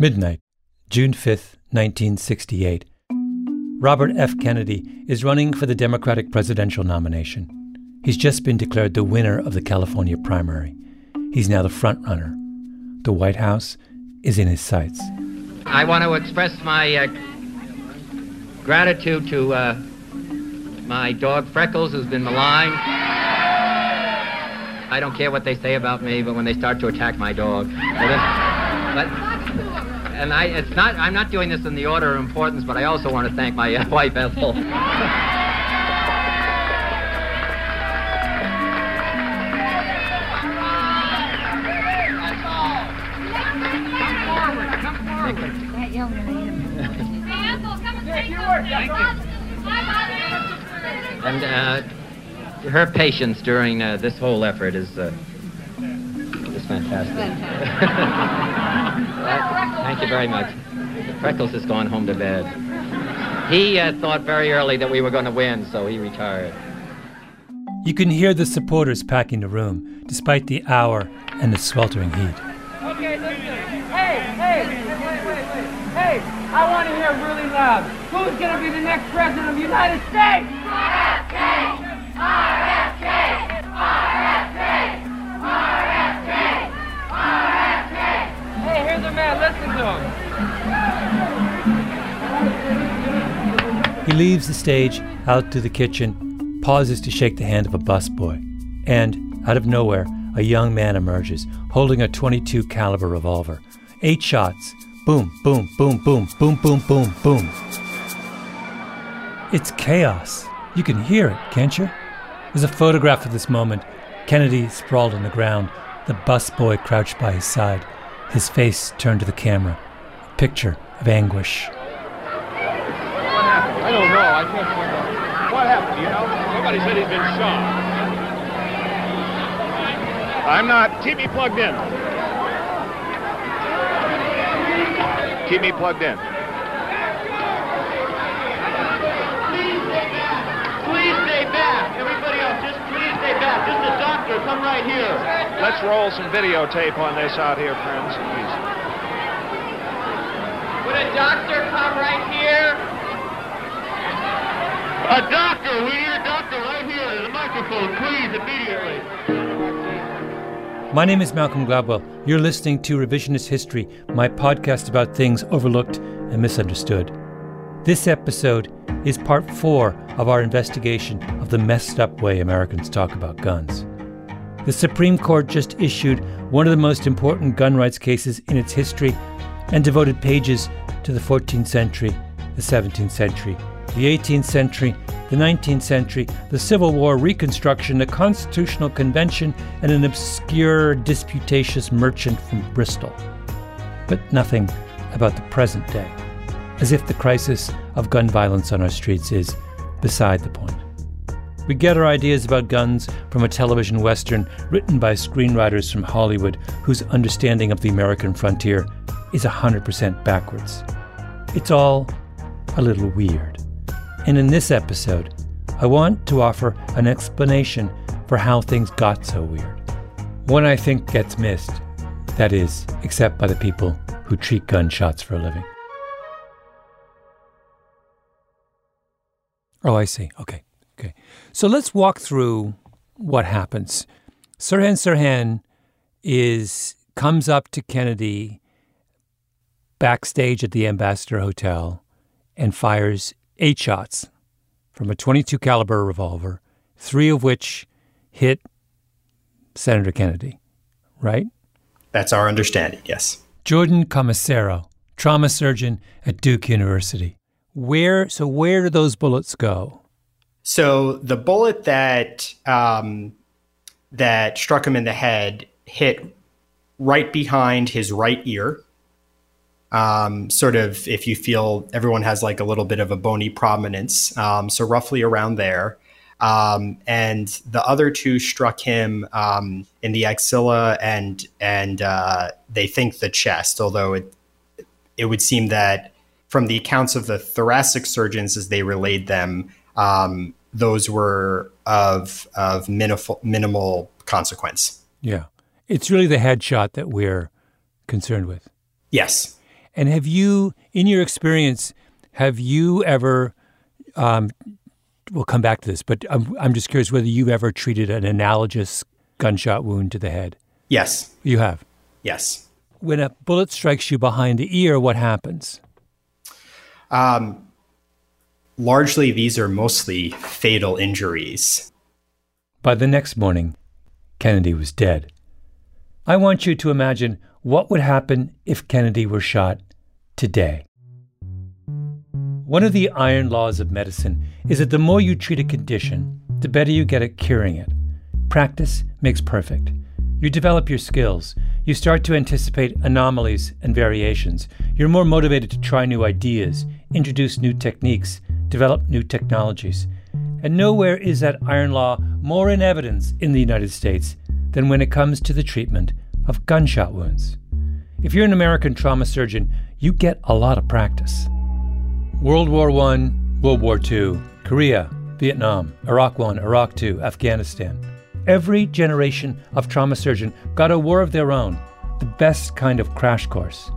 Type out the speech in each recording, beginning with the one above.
Midnight, June 5th, 1968. Robert F. Kennedy is running for the Democratic presidential nomination. He's just been declared the winner of the California primary. He's now the front runner. The White House is in his sights. I want to express my uh, gratitude to uh, my dog Freckles, who's been maligned. I don't care what they say about me, but when they start to attack my dog. But, and I, it's not, I'm not doing this in the order of importance, but I also want to thank my uh, wife, Ethel. And uh, her patience during uh, this whole effort is uh, is fantastic. Thank you very much. Freckles has gone home to bed. He uh, thought very early that we were going to win, so he retired. You can hear the supporters packing the room, despite the hour and the sweltering heat. Okay, listen. Hey, hey, wait, wait, wait, wait. Hey, I want to hear really loud. Who's going to be the next president of the United States? Hey, here's a man. Listen to him. He leaves the stage, out to the kitchen, pauses to shake the hand of a busboy, and, out of nowhere, a young man emerges, holding a 22 caliber revolver. Eight shots. Boom, boom, boom, boom, boom, boom, boom, boom. It's chaos. You can hear it, can't you? There's a photograph of this moment. Kennedy sprawled on the ground, the busboy crouched by his side, his face turned to the camera. A picture of anguish. I don't know. I can't find out. What happened, you know? Somebody said he's been shot. I'm not. Keep me plugged in. Keep me plugged in. Please stay back. Everybody else, just please stay back. Just a come right here. Let's roll some videotape on this out here, friends. Please. Would a doctor come right here? A doctor, we need a doctor right here. The microphone, please, immediately. My name is Malcolm Gladwell. You're listening to Revisionist History, my podcast about things overlooked and misunderstood. This episode is part four of our investigation of the messed up way Americans talk about guns. The Supreme Court just issued one of the most important gun rights cases in its history and devoted pages to the 14th century, the 17th century, the 18th century, the 19th century, the Civil War, Reconstruction, the Constitutional Convention, and an obscure disputatious merchant from Bristol. But nothing about the present day, as if the crisis of gun violence on our streets is beside the point. We get our ideas about guns from a television western written by screenwriters from Hollywood whose understanding of the American frontier is 100% backwards. It's all a little weird. And in this episode, I want to offer an explanation for how things got so weird. One I think gets missed, that is, except by the people who treat gunshots for a living. Oh, I see. Okay. So let's walk through what happens. Sirhan Sirhan is comes up to Kennedy backstage at the Ambassador Hotel and fires eight shots from a 22 caliber revolver, three of which hit Senator Kennedy, right? That's our understanding, yes. Jordan Komisarow, trauma surgeon at Duke University. Where so where do those bullets go? So the bullet that um, that struck him in the head hit right behind his right ear. Um, sort of, if you feel everyone has like a little bit of a bony prominence, um, so roughly around there. Um, and the other two struck him um, in the axilla and and uh, they think the chest. Although it it would seem that from the accounts of the thoracic surgeons as they relayed them, um, those were of of minimal minimal consequence. Yeah, it's really the headshot that we're concerned with. Yes. And have you, in your experience, have you ever? Um, we'll come back to this, but I'm I'm just curious whether you've ever treated an analogous gunshot wound to the head. Yes. You have. Yes. When a bullet strikes you behind the ear, what happens? Um, largely, these are mostly fatal injuries. By the next morning, Kennedy was dead. I want you to imagine what would happen if Kennedy were shot today. One of the iron laws of medicine is that the more you treat a condition, the better you get at curing it. Practice makes perfect. You develop your skills. You start to anticipate anomalies and variations. You're more motivated to try new ideas, introduce new techniques, develop new technologies. And nowhere is that iron law more in evidence in the United States than when it comes to the treatment of gunshot wounds. If you're an American trauma surgeon, you get a lot of practice. World War I, World War II, Korea, Vietnam, Iraq I, Iraq II, Afghanistan. Every generation of trauma surgeon got a war of their own, the best kind of crash course.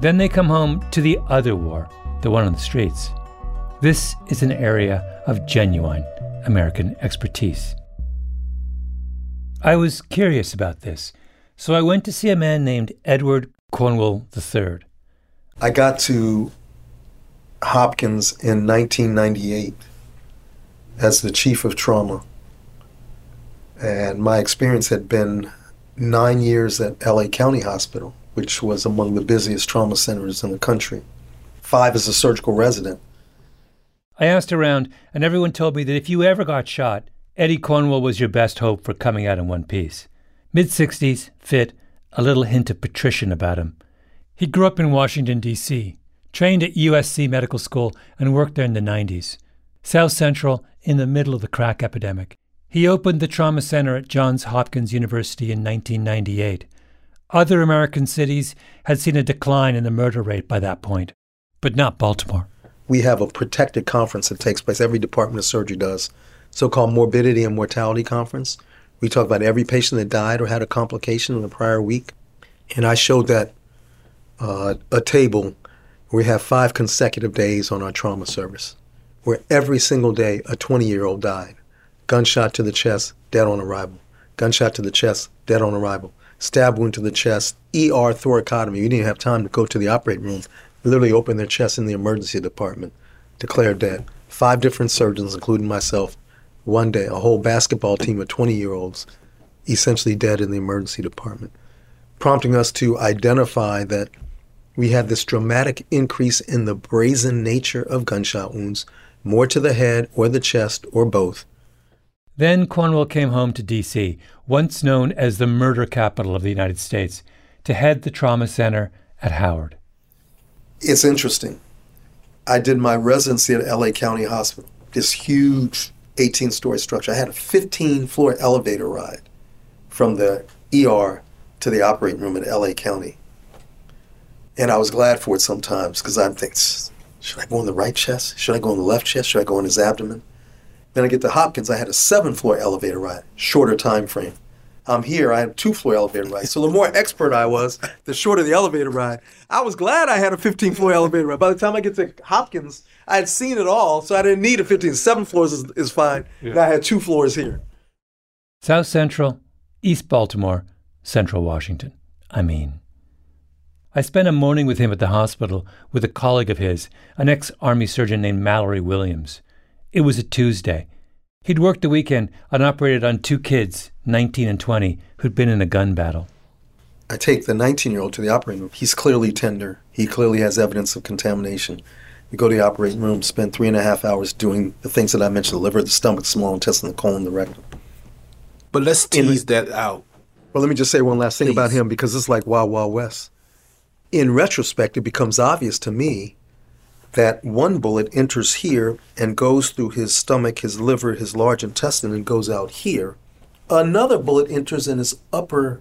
Then they come home to the other war, the one on the streets. This is an area of genuine American expertise. I was curious about this, so I went to see a man named Edward Cornwell III. I got to Hopkins in 1998 as the chief of trauma. And my experience had been nine years at LA County Hospital, which was among the busiest trauma centers in the country, five as a surgical resident. I asked around, and everyone told me that if you ever got shot, Eddie Cornwell was your best hope for coming out in one piece. Mid 60s, fit, a little hint of patrician about him. He grew up in Washington, D.C., trained at USC Medical School, and worked there in the 90s. South Central, in the middle of the crack epidemic. He opened the Trauma Center at Johns Hopkins University in 1998. Other American cities had seen a decline in the murder rate by that point, but not Baltimore. We have a protected conference that takes place, every department of surgery does, so called Morbidity and Mortality Conference. We talk about every patient that died or had a complication in the prior week. And I showed that uh, a table we have five consecutive days on our trauma service, where every single day a 20 year old died. Gunshot to the chest, dead on arrival. Gunshot to the chest, dead on arrival. stab wound to the chest, ER thoracotomy. We didn't have time to go to the operating room. Literally opened their chest in the emergency department, declared dead. Five different surgeons, including myself, one day, a whole basketball team of 20 year olds, essentially dead in the emergency department, prompting us to identify that we had this dramatic increase in the brazen nature of gunshot wounds, more to the head or the chest or both. Then Cornwell came home to D.C., once known as the murder capital of the United States, to head the trauma center at Howard. It's interesting. I did my residency at LA County Hospital, this huge 18 story structure. I had a 15 floor elevator ride from the ER to the operating room in LA County. And I was glad for it sometimes because I'm thinking, should I go in the right chest? Should I go in the left chest? Should I go in his abdomen? Then I get to Hopkins, I had a seven floor elevator ride, shorter time frame. I'm here, I had two floor elevator ride. So the more expert I was, the shorter the elevator ride. I was glad I had a 15 floor elevator ride. By the time I get to Hopkins, I had seen it all, so I didn't need a 15. Seven floors is, is fine. Yeah. And I had two floors here. South Central, East Baltimore, Central Washington. I mean, I spent a morning with him at the hospital with a colleague of his, an ex Army surgeon named Mallory Williams. It was a Tuesday. He'd worked the weekend and operated on two kids, 19 and 20, who'd been in a gun battle. I take the 19 year old to the operating room. He's clearly tender. He clearly has evidence of contamination. We go to the operating room, spend three and a half hours doing the things that I mentioned the liver, the stomach, small intestine, the colon, the rectum. But let's tease that out. Well, let me just say one last thing Please. about him because it's like Wild Wild West. In retrospect, it becomes obvious to me that one bullet enters here and goes through his stomach, his liver, his large intestine, and goes out here. Another bullet enters in his upper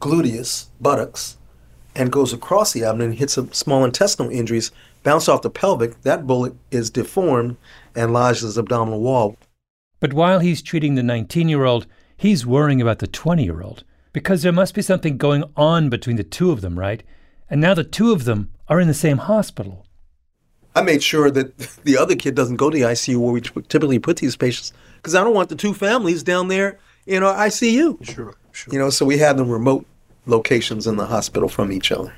gluteus, buttocks, and goes across the abdomen and hits small intestinal injuries, bounce off the pelvic. That bullet is deformed and lodges his abdominal wall. But while he's treating the 19 year old, he's worrying about the 20 year old because there must be something going on between the two of them, right? And now the two of them are in the same hospital. I made sure that the other kid doesn't go to the ICU where we typically put these patients because I don't want the two families down there in our ICU. Sure, sure. You know, so we had them remote locations in the hospital from each other.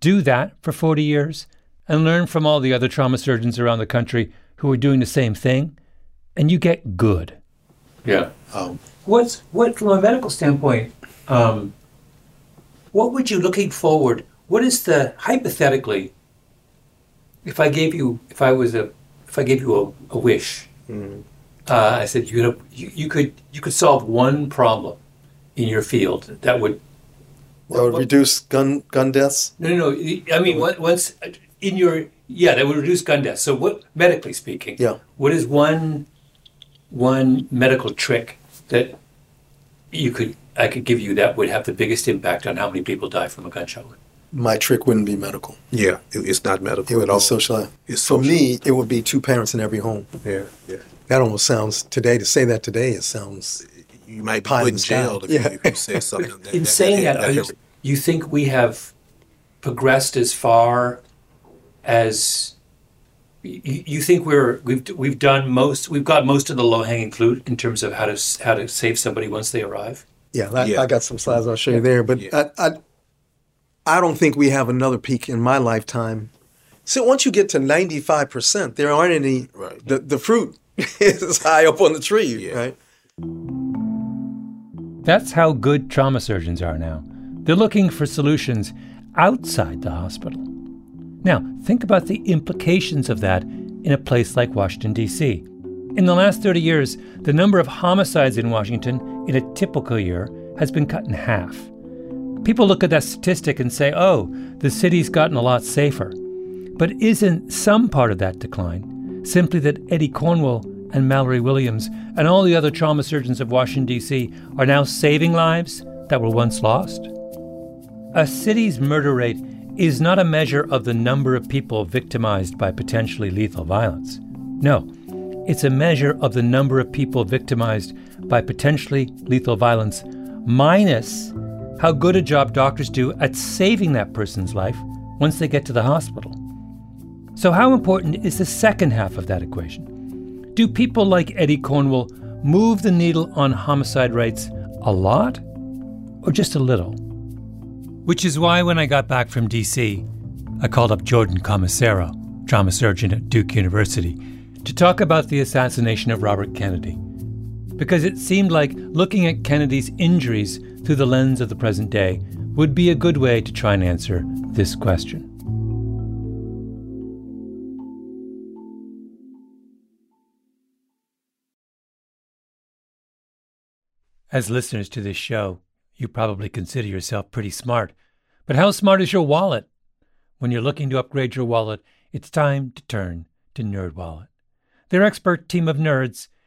Do that for 40 years and learn from all the other trauma surgeons around the country who are doing the same thing, and you get good. Yeah. Um, What's what from a medical standpoint? Um, what would you looking forward? What is the hypothetically if I gave you, if I was a, if I gave you a, a wish, mm-hmm. uh, I said you, could, you, you could you could solve one problem in your field that would that would what, reduce gun gun deaths. No, no, no. I mean, once in your yeah, that would reduce gun deaths. So, what medically speaking? Yeah. What is one one medical trick that you could I could give you that would have the biggest impact on how many people die from a gunshot wound? My trick wouldn't be medical. Yeah, it's not medical. It would be social. It's social. For me, it would be two parents in every home. Yeah, yeah. That almost sounds today. To say that today, it sounds. You might be put in jail if, yeah. you, if you say something. That, in that, saying that, that, that you, you think we have progressed as far as you, you think we're we've we've done most we've got most of the low hanging fruit in terms of how to how to save somebody once they arrive. Yeah, I, yeah. I got some slides I'll show you there, but yeah. I, I I don't think we have another peak in my lifetime. So once you get to 95%, there aren't any, right. the, the fruit is high up on the tree, yeah. right? That's how good trauma surgeons are now. They're looking for solutions outside the hospital. Now, think about the implications of that in a place like Washington, D.C. In the last 30 years, the number of homicides in Washington in a typical year has been cut in half. People look at that statistic and say, oh, the city's gotten a lot safer. But isn't some part of that decline simply that Eddie Cornwell and Mallory Williams and all the other trauma surgeons of Washington, D.C. are now saving lives that were once lost? A city's murder rate is not a measure of the number of people victimized by potentially lethal violence. No, it's a measure of the number of people victimized by potentially lethal violence minus how good a job doctors do at saving that person's life once they get to the hospital. So, how important is the second half of that equation? Do people like Eddie Cornwell move the needle on homicide rates a lot? or just a little. Which is why when I got back from DC, I called up Jordan Komisarow, trauma surgeon at Duke University, to talk about the assassination of Robert Kennedy. Because it seemed like looking at Kennedy's injuries through the lens of the present day would be a good way to try and answer this question. As listeners to this show, you probably consider yourself pretty smart. But how smart is your wallet? When you're looking to upgrade your wallet, it's time to turn to NerdWallet. Their expert team of nerds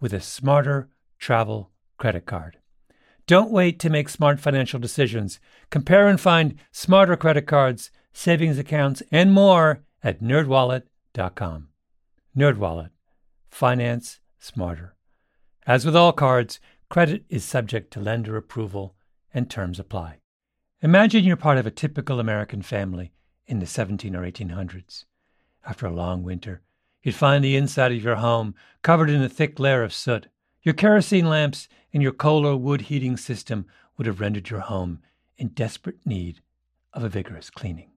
with a smarter travel credit card. Don't wait to make smart financial decisions. Compare and find smarter credit cards, savings accounts, and more at nerdwallet.com. Nerdwallet. Finance smarter. As with all cards, Credit is subject to lender approval and terms apply. Imagine you're part of a typical American family in the 17 or 1800s. After a long winter, you'd find the inside of your home covered in a thick layer of soot. Your kerosene lamps and your coal or wood heating system would have rendered your home in desperate need of a vigorous cleaning.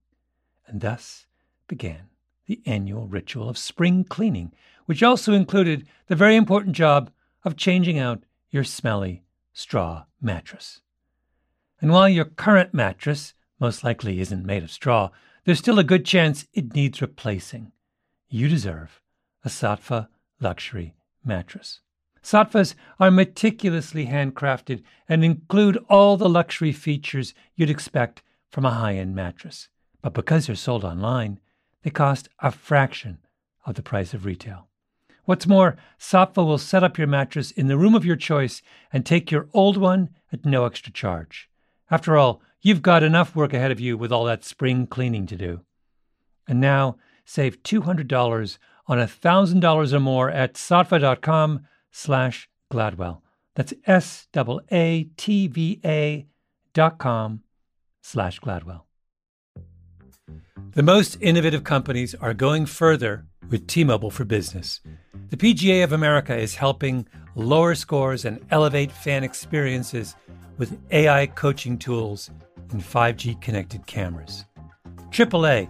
And thus began the annual ritual of spring cleaning, which also included the very important job of changing out your smelly straw mattress. And while your current mattress most likely isn't made of straw, there's still a good chance it needs replacing. You deserve a Saatva luxury mattress. Saatvas are meticulously handcrafted and include all the luxury features you'd expect from a high end mattress. But because they're sold online, they cost a fraction of the price of retail. What's more, Saatva will set up your mattress in the room of your choice and take your old one at no extra charge. After all, you've got enough work ahead of you with all that spring cleaning to do. And now, save $200 on $1,000 or more at saatva.com slash Gladwell. That's S-A-A-T-V-A dot com slash Gladwell. The most innovative companies are going further with T-Mobile for Business. The PGA of America is helping lower scores and elevate fan experiences with AI coaching tools and 5G connected cameras. AAA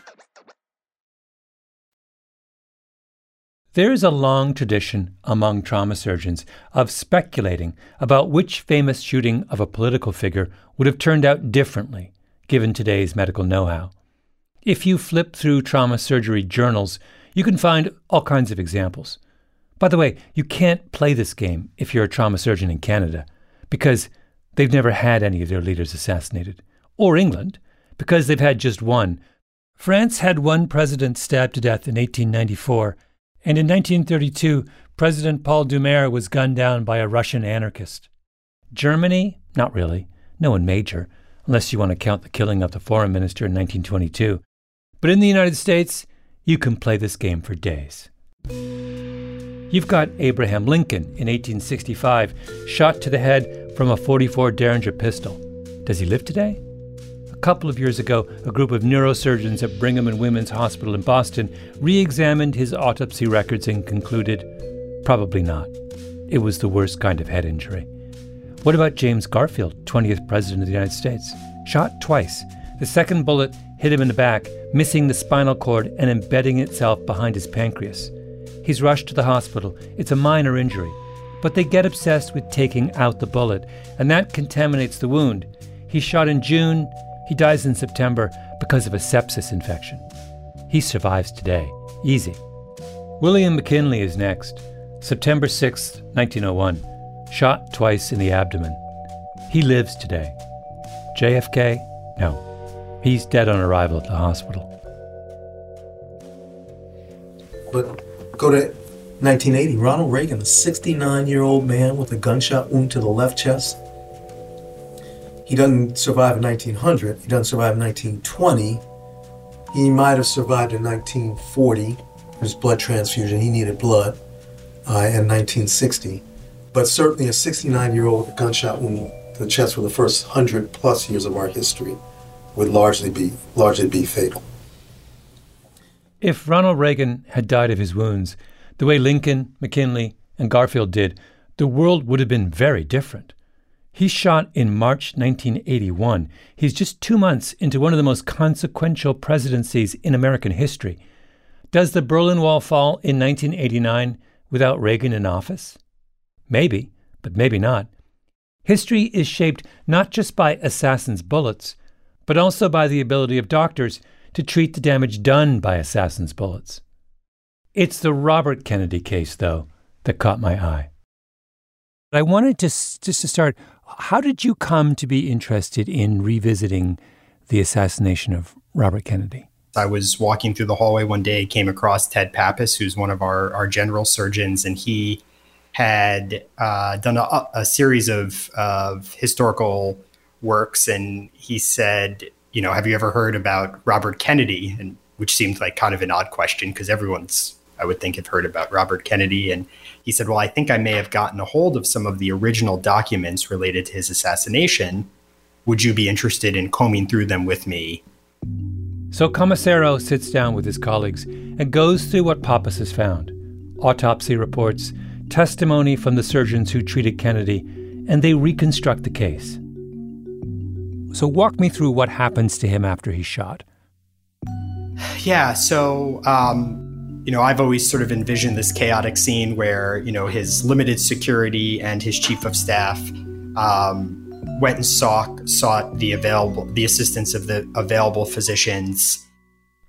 There is a long tradition among trauma surgeons of speculating about which famous shooting of a political figure would have turned out differently given today's medical know-how. If you flip through trauma surgery journals, you can find all kinds of examples. By the way, you can't play this game if you're a trauma surgeon in Canada because they've never had any of their leaders assassinated, or England because they've had just one. France had one president stabbed to death in 1894, and in 1932, President Paul Doumer was gunned down by a Russian anarchist. Germany? Not really. No one major, unless you want to count the killing of the foreign minister in 1922. But in the United States, you can play this game for days. You've got Abraham Lincoln in 1865, shot to the head from a 44 Derringer pistol. Does he live today? A couple of years ago, a group of neurosurgeons at Brigham and Women's Hospital in Boston re examined his autopsy records and concluded probably not. It was the worst kind of head injury. What about James Garfield, 20th President of the United States? Shot twice. The second bullet hit him in the back, missing the spinal cord and embedding itself behind his pancreas. He's rushed to the hospital. It's a minor injury. But they get obsessed with taking out the bullet, and that contaminates the wound. He's shot in June. He dies in September because of a sepsis infection. He survives today. Easy. William McKinley is next. September 6, 1901. Shot twice in the abdomen. He lives today. JFK? No. He's dead on arrival at the hospital. But go to 1980. Ronald Reagan, a 69 year old man with a gunshot wound to the left chest. He doesn't survive in 1900. He doesn't survive in 1920. He might have survived in 1940. His blood transfusion, he needed blood uh, in 1960. But certainly a 69 year old with a gunshot wound to the chest for the first 100 plus years of our history would largely be, largely be fatal. If Ronald Reagan had died of his wounds, the way Lincoln, McKinley, and Garfield did, the world would have been very different. He shot in March 1981. He's just two months into one of the most consequential presidencies in American history. Does the Berlin Wall fall in 1989 without Reagan in office? Maybe, but maybe not. History is shaped not just by assassins' bullets, but also by the ability of doctors to treat the damage done by assassins' bullets. It's the Robert Kennedy case, though, that caught my eye. I wanted to just to start. How did you come to be interested in revisiting the assassination of Robert Kennedy? I was walking through the hallway one day, came across Ted Pappas, who's one of our, our general surgeons, and he had uh, done a, a, series of, of historical works, and he said, you know, have you ever heard about Robert Kennedy? And which seemed like kind of an odd question because everyone's, I would think, have heard about Robert Kennedy. And he said, well, I think I may have gotten a hold of some of the original documents related to his assassination. Would you be interested in combing through them with me? So Komisarow sits down with his colleagues and goes through what Pappas has found autopsy reports, testimony from the surgeons who treated Kennedy, and they reconstruct the case. So, walk me through what happens to him after he's shot. Yeah, so, um, you know, I've always sort of envisioned this chaotic scene where, you know, his limited security and his chief of staff um, went and sought, sought the available the assistance of the available physicians.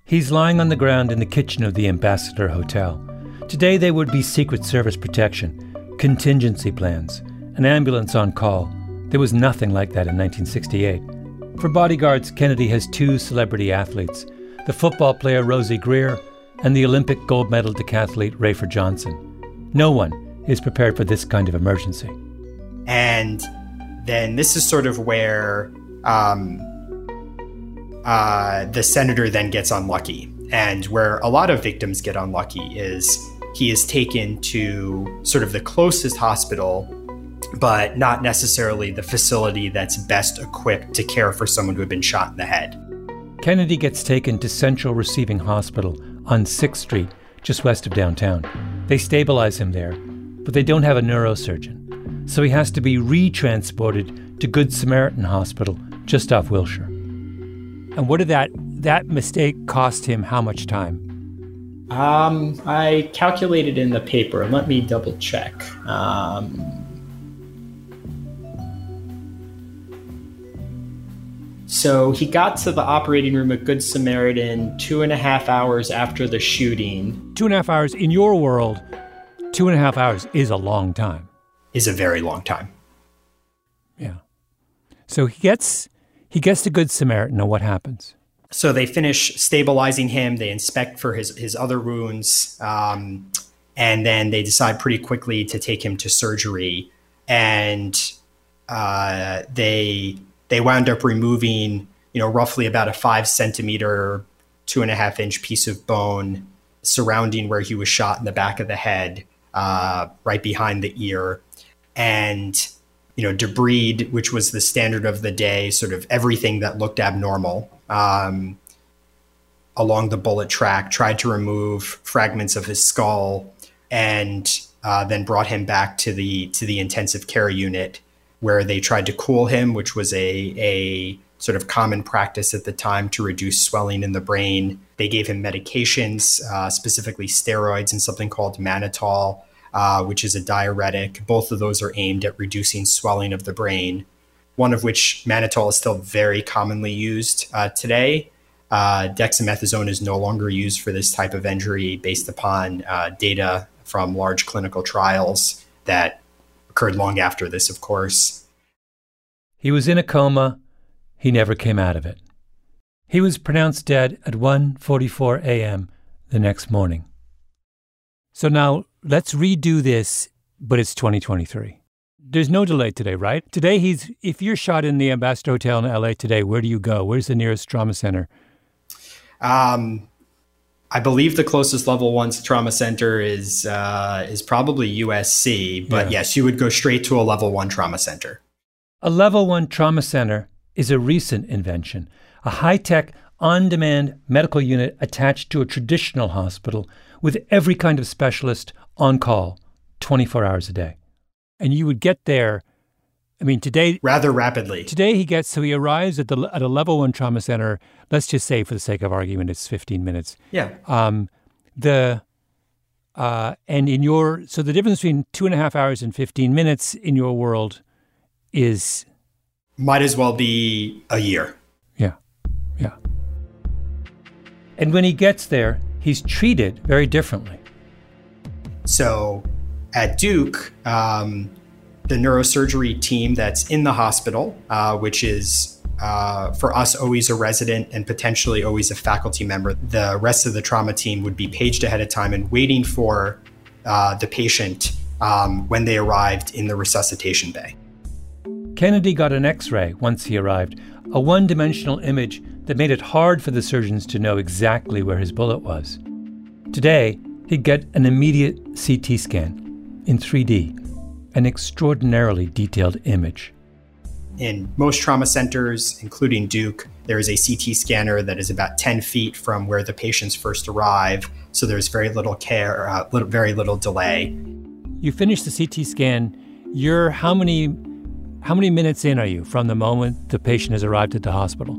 He's lying on the ground in the kitchen of the Ambassador Hotel. Today there would be Secret Service protection, contingency plans, an ambulance on call. There was nothing like that in 1968. For bodyguards, Kennedy has two celebrity athletes the football player Rosey Grier and the Olympic gold medal decathlete Rafer Johnson. No one is prepared for this kind of emergency. And then this is sort of where um, uh, the senator then gets unlucky. And where a lot of victims get unlucky is he is taken to sort of the closest hospital but not necessarily the facility that's best equipped to care for someone who had been shot in the head. Kennedy gets taken to Central Receiving Hospital on 6th Street, just west of downtown. They stabilize him there, but they don't have a neurosurgeon, so he has to be retransported to Good Samaritan Hospital, just off Wilshire. And what did that that mistake cost him? How much time? Um, I calculated in the paper. Let me double check. Um, So he got to the operating room at Good Samaritan two and a half hours after the shooting. Two and a half hours in your world, two and a half hours is a long time. Is a very long time. Yeah. So he gets he gets to Good Samaritan, and what happens? So they finish stabilizing him. They inspect for his his other wounds, um, and then they decide pretty quickly to take him to surgery. And uh, they they wound up removing, you know, roughly about a five centimeter, two and a half inch piece of bone surrounding where he was shot in the back of the head, uh, right behind the ear, and you know, debris, which was the standard of the day, sort of everything that looked abnormal. Um, along the bullet track, tried to remove fragments of his skull, and uh, then brought him back to the to the intensive care unit where they tried to cool him, which was a, a sort of common practice at the time to reduce swelling in the brain. They gave him medications, uh, specifically steroids and something called mannitol, uh, which is a diuretic. Both of those are aimed at reducing swelling of the brain. One of which mannitol is still very commonly used uh, today. uh, dexamethasone is no longer used for this type of injury based upon uh, data from large clinical trials that occurred long after this, of course. He was in a coma. He never came out of it. He was pronounced dead at 1:44 a.m. the next morning. So now let's redo this, but it's 2023. There's no delay today, right? Today he's if you're shot in the Ambassador Hotel in LA today, where do you go? Where's the nearest trauma center? Um, I believe the closest level one trauma center is uh, is probably USC, but Yeah. yes, you would go straight to a level one trauma center. A level 1 trauma center is a recent invention, a high-tech on-demand medical unit attached to a traditional hospital with every kind of specialist on call 24 hours a day. And you would get there I mean today rather rapidly. Today he gets so he arrives at the at a level 1 trauma center, let's just say for the sake of argument it's 15 minutes. Yeah. Um the uh, and in your so the difference between two and a half hours and 15 minutes in your world is Might as well be a year. Yeah. Yeah. And when he gets there, he's treated very differently. So at Duke, um, the neurosurgery team that's in the hospital, uh, which is uh, for us always a resident and potentially always a faculty member, the rest of the trauma team would be paged ahead of time and waiting for uh, the patient um, when they arrived in the resuscitation bay. Kennedy got an x ray once he arrived, a one dimensional image that made it hard for the surgeons to know exactly where his bullet was. Today, he'd get an immediate CT scan in 3D, an extraordinarily detailed image. In most trauma centers, including Duke, there is a CT scanner that is about 10 feet from where the patients first arrive, so there's very little care, uh, little, very little delay. You finish the CT scan, you're how many how many minutes in are you from the moment the patient has arrived at the hospital?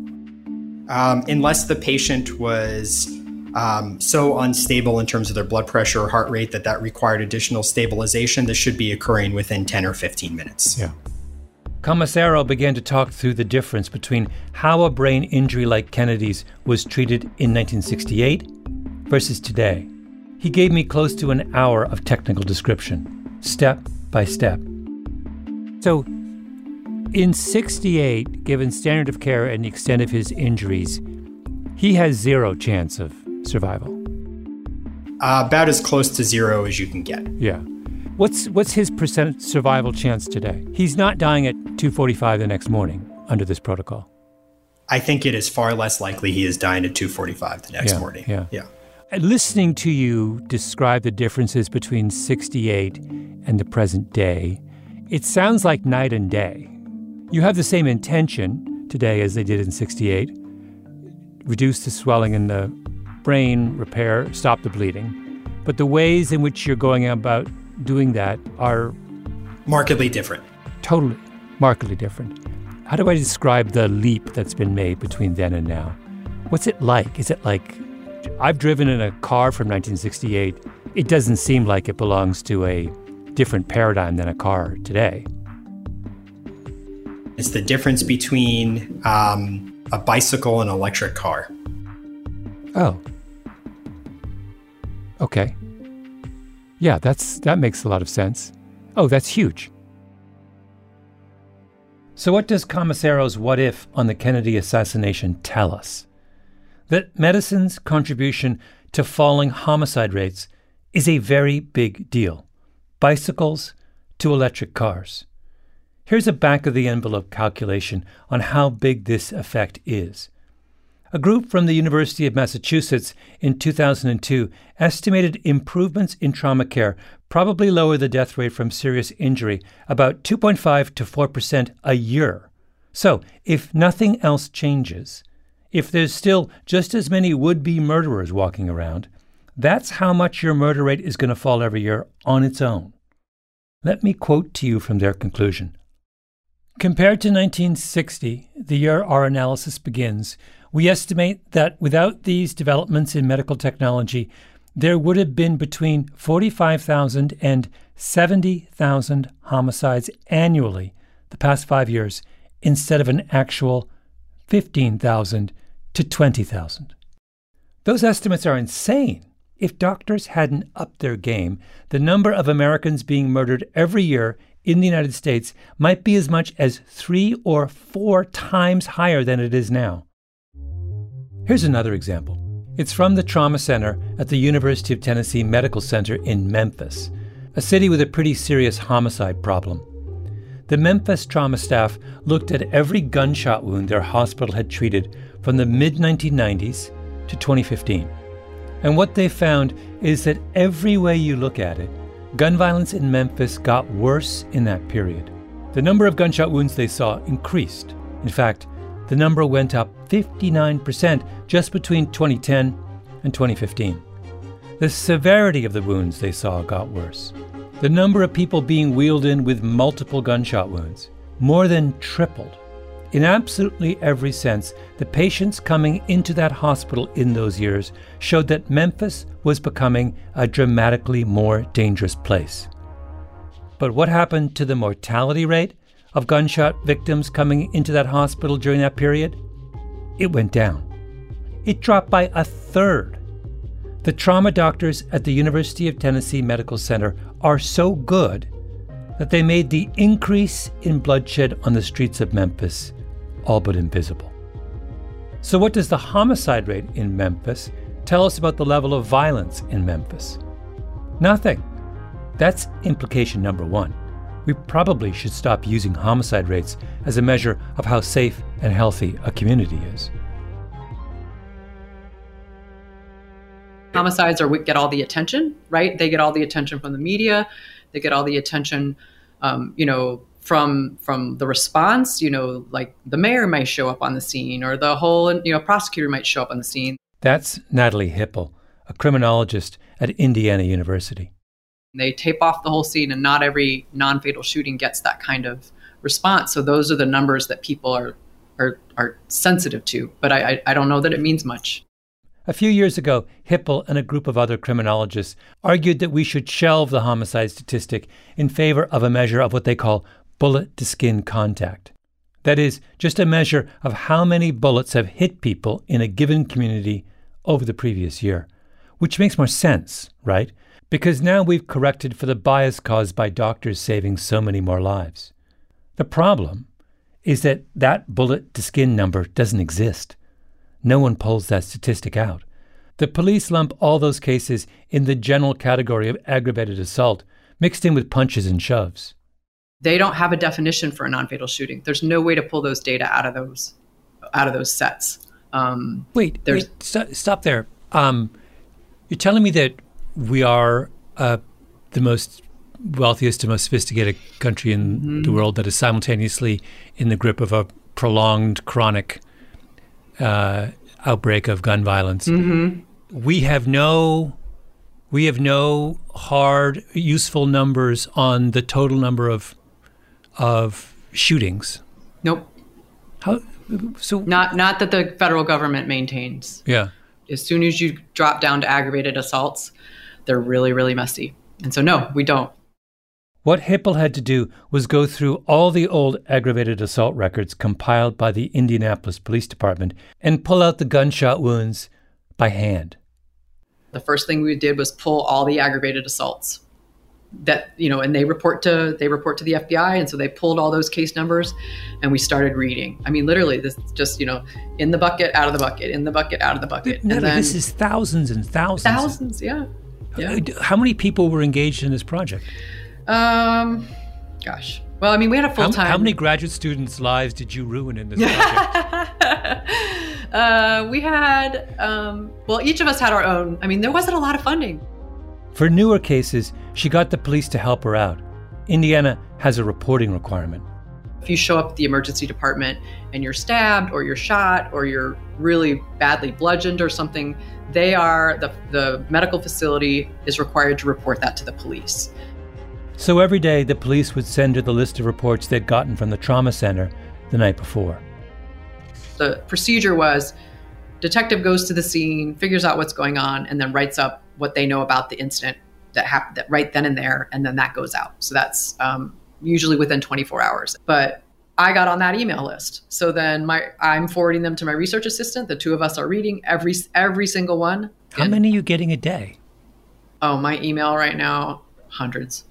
Um, unless the patient was um, so unstable in terms of their blood pressure or heart rate that that required additional stabilization, this should be occurring within 10 or 15 minutes. Yeah. Komisarow began to talk through the difference between how a brain injury like Kennedy's was treated in 1968 versus today. He gave me close to an hour of technical description, step by step. So, in 68, given standard of care and the extent of his injuries, he has zero chance of survival. Uh, about as close to zero as you can get. Yeah. What's what's his percent survival chance today? He's not dying at 2:45 the next morning under this protocol. I think it is far less likely he is dying at 2:45 the next Yeah, morning. yeah. yeah. Listening to you describe the differences between 68 and the present day, it sounds like night and day. You have the same intention today as they did in 68 reduce the swelling in the brain, repair, stop the bleeding. But the ways in which you're going about doing that are markedly different. Totally, markedly different. How do I describe the leap that's been made between then and now? What's it like? Is it like I've driven in a car from 1968? It doesn't seem like it belongs to a different paradigm than a car today. It's the difference between um, a bicycle and an electric car. Oh. Okay. Yeah, that's that makes a lot of sense. Oh, that's huge. So what does Komisarow's what if on the Kennedy assassination tell us? That medicine's contribution to falling homicide rates is a very big deal. Bicycles to electric cars. Here's a back of the envelope calculation on how big this effect is. A group from the University of Massachusetts in 2002 estimated improvements in trauma care probably lower the death rate from serious injury about 2.5 to 4% a year. So, if nothing else changes, if there's still just as many would be murderers walking around, that's how much your murder rate is going to fall every year on its own. Let me quote to you from their conclusion. Compared to 1960, the year our analysis begins, we estimate that without these developments in medical technology, there would have been between 45,000 and 70,000 homicides annually the past five years instead of an actual 15,000 to 20,000. Those estimates are insane. If doctors hadn't upped their game, the number of Americans being murdered every year in the United States might be as much as three or four times higher than it is now. Here's another example. It's from the Trauma Center at the University of Tennessee Medical Center in Memphis, a city with a pretty serious homicide problem. The Memphis trauma staff looked at every gunshot wound their hospital had treated from the mid 1990s to 2015. And what they found is that every way you look at it, gun violence in Memphis got worse in that period. The number of gunshot wounds they saw increased. In fact, the number went up 59% just between 2010 and 2015. The severity of the wounds they saw got worse. The number of people being wheeled in with multiple gunshot wounds more than tripled. In absolutely every sense, the patients coming into that hospital in those years showed that Memphis was becoming a dramatically more dangerous place. But what happened to the mortality rate of gunshot victims coming into that hospital during that period? It went down. It dropped by a third. The trauma doctors at the University of Tennessee Medical Center are so good that they made the increase in bloodshed on the streets of Memphis all but invisible. So, what does the homicide rate in Memphis tell us about the level of violence in Memphis? Nothing. That's implication number one. We probably should stop using homicide rates as a measure of how safe and healthy a community is. Homicides are get all the attention, right? They get all the attention from the media. They get all the attention, um, you know, from from the response you know like the mayor might show up on the scene or the whole you know prosecutor might show up on the scene that's natalie hipple a criminologist at indiana university they tape off the whole scene and not every non-fatal shooting gets that kind of response so those are the numbers that people are are, are sensitive to but I, I don't know that it means much a few years ago, Hipple and a group of other criminologists argued that we should shelve the homicide statistic in favor of a measure of what they call bullet to skin contact. That is, just a measure of how many bullets have hit people in a given community over the previous year. Which makes more sense, right? Because now we've corrected for the bias caused by doctors saving so many more lives. The problem is that that bullet to skin number doesn't exist. No one pulls that statistic out. The police lump all those cases in the general category of aggravated assault, mixed in with punches and shoves. They don't have a definition for a non-fatal shooting. There's no way to pull those data out of those out of those sets. Um, wait, wait st- stop there. Um, you're telling me that we are uh, the most wealthiest and most sophisticated country in mm-hmm. the world that is simultaneously in the grip of a prolonged, chronic uh, outbreak of gun violence. Mm-hmm. We have no we have no hard, useful numbers on the total number of of shootings. Nope. How so not not that the federal government maintains. Yeah. As soon as you drop down to aggravated assaults, they're really really messy. And so no, we don't. What Hipple had to do was go through all the old aggravated assault records compiled by the Indianapolis Police Department and pull out the gunshot wounds by hand. The first thing we did was pull all the aggravated assaults that you know and they report to they report to the FBI and so they pulled all those case numbers and we started reading I mean literally this just you know in the bucket out of the bucket in the bucket out of the bucket but, and then, this is thousands and thousands thousands yeah yeah. How many people were engaged in this project? Um gosh. Well I mean we had a full time how, how, many graduate students lives did you ruin in this project? Uh, we had um, well each of us had our own. I mean there wasn't a lot of funding. For newer cases, she got the police to help her out. Indiana has a reporting requirement. If you show up at the emergency department and you're stabbed or you're shot or you're really badly bludgeoned or something, they are the, the medical facility is required to report that to the police. So every day the police would send her the list of reports they'd gotten from the trauma center the night before. The procedure was detective goes to the scene, figures out what's going on, and then writes up what they know about the incident that happened right then and there, and then that goes out. So that's um, usually within 24 hours. But I got on that email list. So then my I'm forwarding them to my research assistant. The two of us are reading every every single one. How many are you getting a day? Oh, my email right now, hundreds.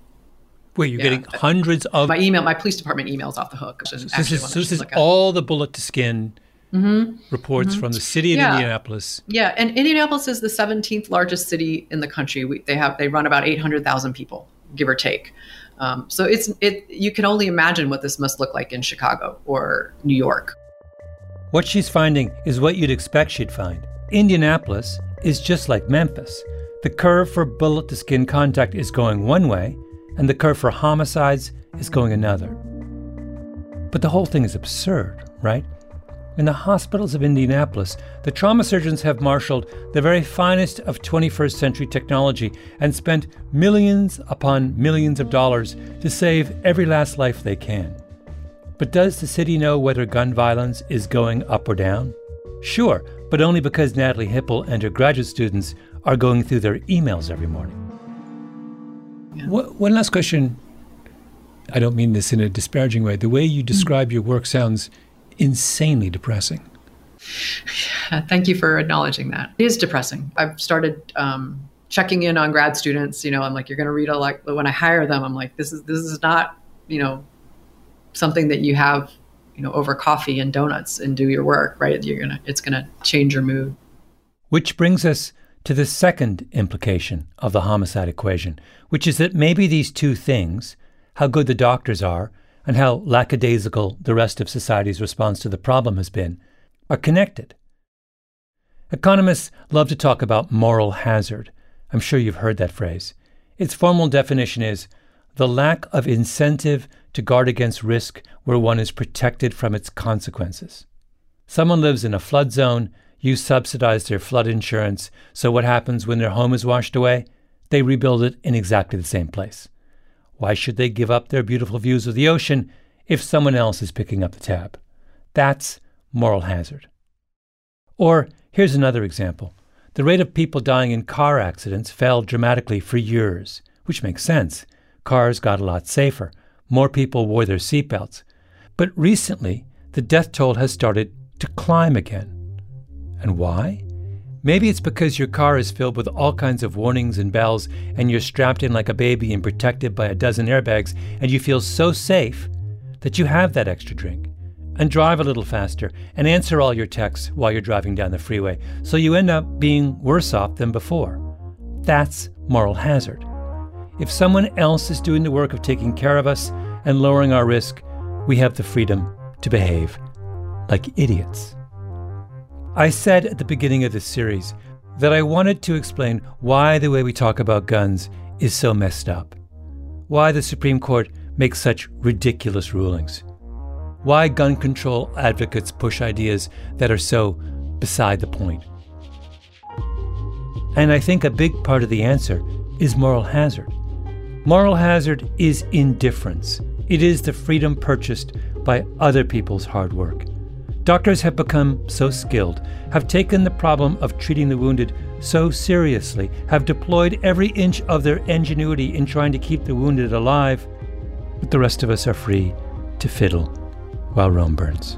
Wait, you're yeah. getting hundreds of my email. My police department emails off the hook. So this is, so this is all the bullet to skin mm-hmm. reports mm-hmm. from the city of yeah. Indianapolis. Yeah, and Indianapolis is the 17th largest city in the country. We, they have they run about 800,000 people, give or take. Um, so it's it. You can only imagine what this must look like in Chicago or New York. What she's finding is what you'd expect she'd find. Indianapolis is just like Memphis. The curve for bullet to skin contact is going one way, and the curve for homicides is going another. But the whole thing is absurd, right? In the hospitals of Indianapolis, the trauma surgeons have marshaled the very finest of 21st century technology and spent millions upon millions of dollars to save every last life they can. But does the city know whether gun violence is going up or down? Sure, but only because Natalie Hipple and her graduate students are going through their emails every morning. Yeah. One last question. I don't mean this in a disparaging way. The way you describe your work sounds insanely depressing. Thank you for acknowledging that. It is depressing. I've started um, checking in on grad students. You know, I'm like, you're going to read a like. When I hire them, I'm like, this is this is not you know something that you have you know over coffee and donuts and do your work. Right? You're gonna it's gonna change your mood. Which brings us to the second implication of the homicide equation, which is that maybe these two things, how good the doctors are and how lackadaisical the rest of society's response to the problem has been, are connected. Economists love to talk about moral hazard. I'm sure you've heard that phrase. Its formal definition is the lack of incentive to guard against risk where one is protected from its consequences. Someone lives in a flood zone, you subsidize their flood insurance, so what happens when their home is washed away? They rebuild it in exactly the same place. Why should they give up their beautiful views of the ocean if someone else is picking up the tab? That's moral hazard. Or here's another example. The rate of people dying in car accidents fell dramatically for years, which makes sense. Cars got a lot safer. More people wore their seatbelts. But recently, the death toll has started to climb again. And why? Maybe it's because your car is filled with all kinds of warnings and bells, and you're strapped in like a baby and protected by a dozen airbags, and you feel so safe that you have that extra drink and drive a little faster and answer all your texts while you're driving down the freeway, so you end up being worse off than before. That's moral hazard. If someone else is doing the work of taking care of us and lowering our risk, we have the freedom to behave like idiots. I said at the beginning of this series that I wanted to explain why the way we talk about guns is so messed up, why the Supreme Court makes such ridiculous rulings, why gun control advocates push ideas that are so beside the point. And I think a big part of the answer is moral hazard. Moral hazard is indifference. It is the freedom purchased by other people's hard work. Doctors have become so skilled, have taken the problem of treating the wounded so seriously, have deployed every inch of their ingenuity in trying to keep the wounded alive, but the rest of us are free to fiddle while Rome burns.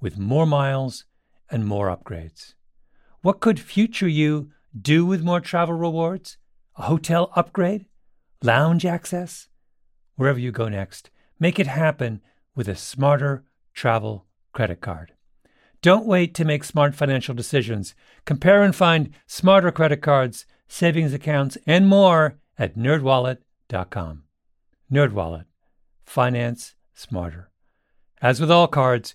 with more miles and more upgrades. What could future you do with more travel rewards? A hotel upgrade? Lounge access? Wherever you go next, make it happen with a smarter travel credit card. Don't wait to make smart financial decisions. Compare and find smarter credit cards, savings accounts, and more at nerdwallet.com. Nerdwallet. Finance smarter. As with all cards,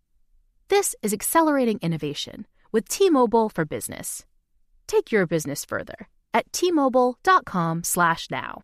This is accelerating innovation with T-Mobile for Business. Take your business further at t-mobile.com/now.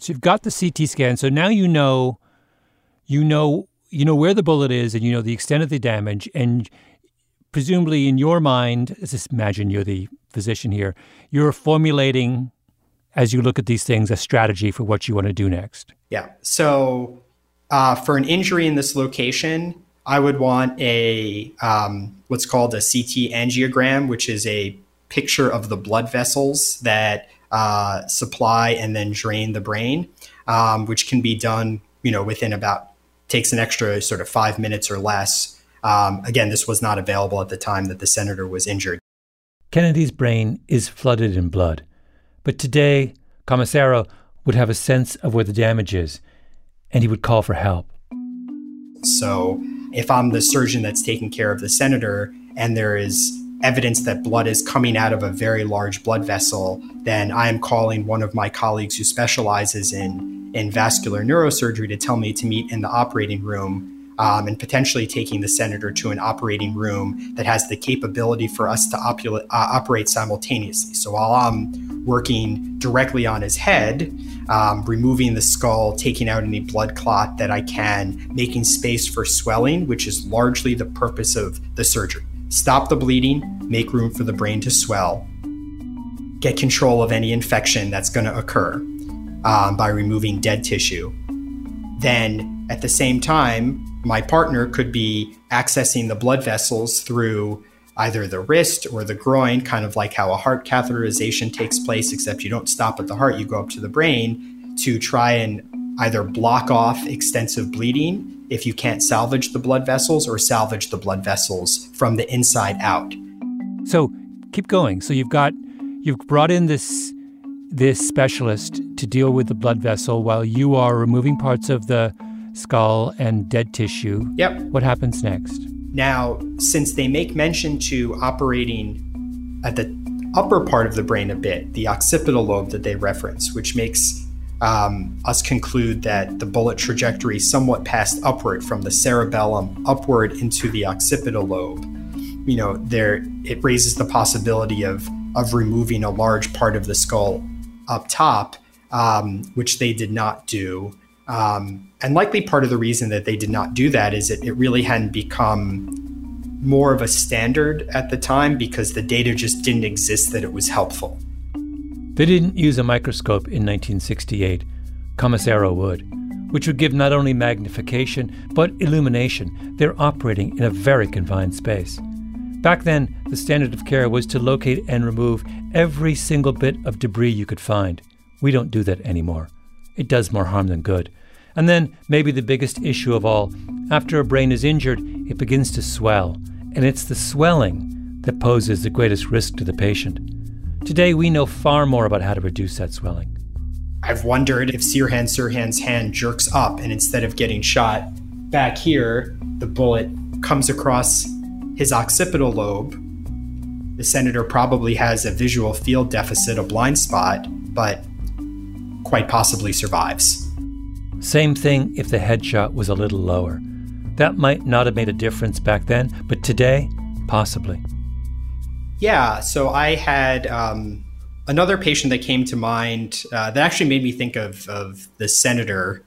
So you've got the CT scan. So now you know, you know, you know where the bullet is, and you know the extent of the damage, and presumably in your mind, just imagine you're the physician here, you're formulating as you look at these things a strategy for what you want to do next. Yeah. So uh, for an injury in this location, I would want a um, what's called a CT angiogram, which is a picture of the blood vessels that uh, supply and then drain the brain, um, which can be done, you know, within about takes an extra sort of five minutes or less. Um, again, this was not available at the time that the senator was injured. Kennedy's brain is flooded in blood, but today Komisarow would have a sense of where the damage is, and he would call for help. So, if I'm the surgeon that's taking care of the senator, and there is evidence that blood is coming out of a very large blood vessel, then I am calling one of my colleagues who specializes in, in vascular neurosurgery to tell me to meet in the operating room um, and potentially taking the senator to an operating room that has the capability for us to uh, operate simultaneously. So while I'm working directly on his head, um, removing the skull, taking out any blood clot that I can, making space for swelling, which is largely the purpose of the surgery stop the bleeding, make room for the brain to swell, get control of any infection that's going to occur um, by removing dead tissue. Then, at the same time, my partner could be accessing the blood vessels through either the wrist or the groin, kind of like how a heart catheterization takes place, except you don't stop at the heart, you go up to the brain to try and either block off extensive bleeding if you can't salvage the blood vessels or salvage the blood vessels from the inside out. So keep going. So you've got you've brought in this this specialist to deal with the blood vessel while you are removing parts of the skull and dead tissue. Yep. What happens next? Now, since they make mention to operating at the upper part of the brain a bit, the occipital lobe that they reference, which makes um, us conclude that the bullet trajectory somewhat passed upward from the cerebellum upward into the occipital lobe. You know, there it raises the possibility of of removing a large part of the skull up top, um, which they did not do. Um, and likely part of the reason that they did not do that is it, it really hadn't become more of a standard at the time because the data just didn't exist that it was helpful. They didn't use a microscope in 1968. Komisarow would, which would give not only magnification, but illumination. They're operating in a very confined space. Back then, the standard of care was to locate and remove every single bit of debris you could find. We don't do that anymore. It does more harm than good. And then, maybe the biggest issue of all, after a brain is injured, it begins to swell, and it's the swelling that poses the greatest risk to the patient. Today, we know far more about how to reduce that swelling. I've wondered if Sirhan Sirhan's hand jerks up and instead of getting shot back here, the bullet comes across his occipital lobe. The senator probably has a visual field deficit, a blind spot, but quite possibly survives. Same thing if the headshot was a little lower. That might not have made a difference back then, but today, possibly. Yeah, so I had um, another patient that came to mind uh, that actually made me think of, of the senator.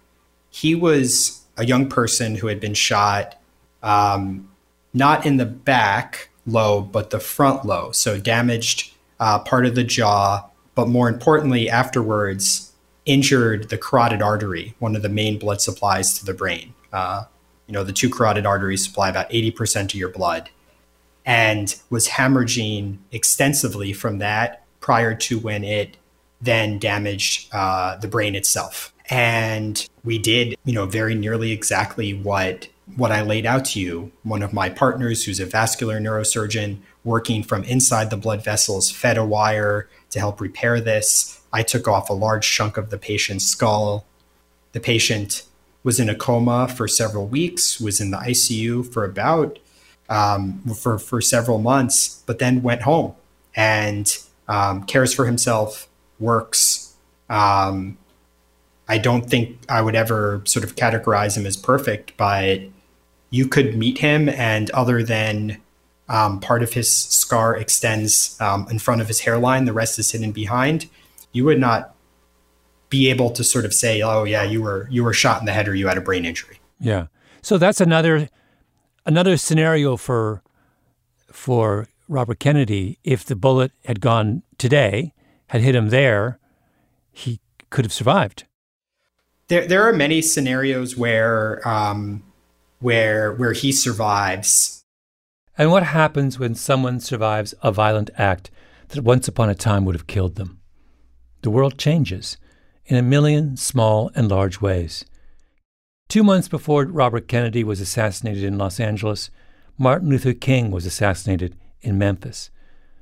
He was a young person who had been shot um, not in the back lobe, but the front lobe. So damaged uh, part of the jaw, but more importantly, afterwards, injured the carotid artery, one of the main blood supplies to the brain. Uh, you know, the two carotid arteries supply about 80% of your blood, and was hemorrhaging extensively from that prior to when it then damaged uh, the brain itself. And we did, you know, very nearly exactly what what I laid out to you. One of my partners, who's a vascular neurosurgeon, working from inside the blood vessels, fed a wire to help repair this. I took off a large chunk of the patient's skull. The patient was in a coma for several weeks, was in the ICU for about um, for for several months, but then went home and um, cares for himself, works. Um, I don't think I would ever sort of categorize him as perfect, but you could meet him, and other than um, part of his scar extends um, in front of his hairline, the rest is hidden behind. You would not be able to sort of say, "Oh, yeah, you were you were shot in the head or you had a brain injury." Yeah. So that's another another scenario for for Robert Kennedy. If the bullet had gone today, had hit him there, he could have survived. There, there are many scenarios where um, where where he survives. And what happens when someone survives a violent act that once upon a time would have killed them? The world changes in a million small and large ways. Two months before Robert Kennedy was assassinated in Los Angeles, Martin Luther King was assassinated in Memphis.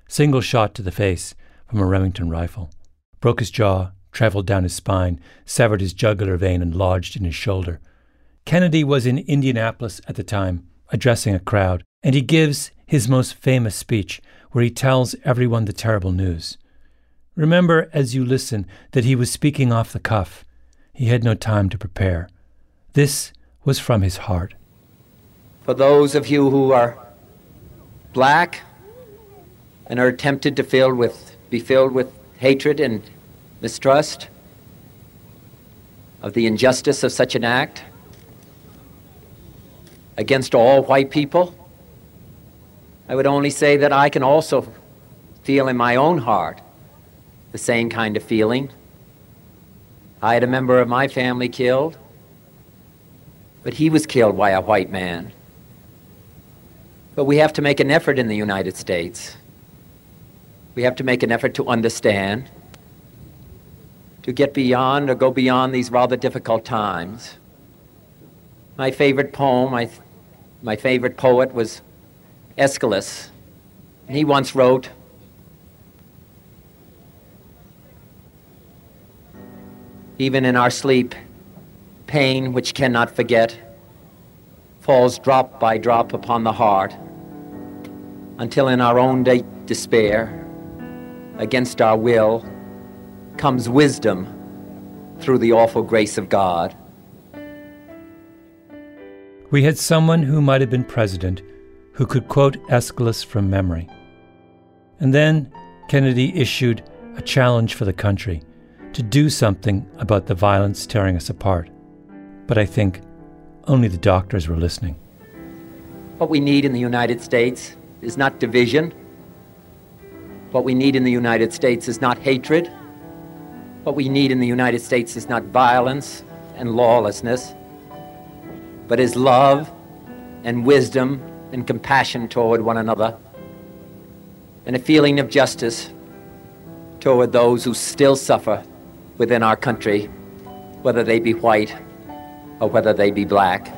Single shot to the face from a Remington rifle. Broke his jaw, traveled down his spine, severed his jugular vein, and lodged in his shoulder. Kennedy was in Indianapolis at the time, addressing a crowd, and he gives his most famous speech where he tells everyone the terrible news. Remember as you listen that he was speaking off the cuff. He had no time to prepare. This was from his heart. For those of you who are black and are tempted to fill with, be filled with hatred and mistrust of the injustice of such an act, against all white people. I would only say that I can also feel in my own heart the same kind of feeling. I had a member of my family killed, but he was killed by a white man. But we have to make an effort in the United States. We have to make an effort to understand, to get beyond or go beyond these rather difficult times. My favorite poem, I my favorite poet was Aeschylus. And he once wrote, Even in our sleep, pain which cannot forget falls drop by drop upon the heart, until in our own day despair, against our will, comes wisdom through the awful grace of God. We had someone who might have been president who could quote Aeschylus from memory. And then Kennedy issued a challenge for the country to do something about the violence tearing us apart. But I think only the doctors were listening. What we need in the United States is not division. What we need in the United States is not hatred. What we need in the United States is not violence and lawlessness but is love and wisdom and compassion toward one another, and a feeling of justice toward those who still suffer within our country, whether they be white or whether they be black.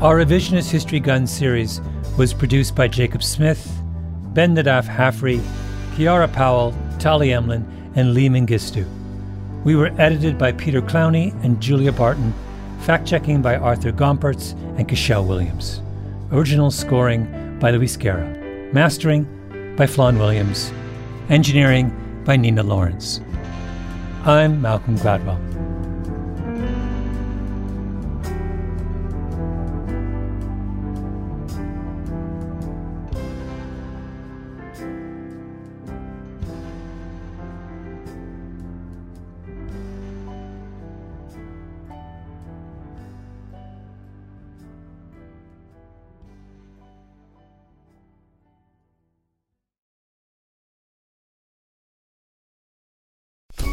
Our Revisionist History Gun series was produced by Jacob Smith, Ben Nadaf Haffrey, Kiara Powell, Tali Emlin, and Lee Mengistu. We were edited by Peter Clowney and Julia Barton, fact checking by Arthur Gompertz and Cashel Williams. Original scoring by Luis Guerra. Mastering by Flawn Williams. Engineering by Nina Lawrence. I'm Malcolm Gladwell.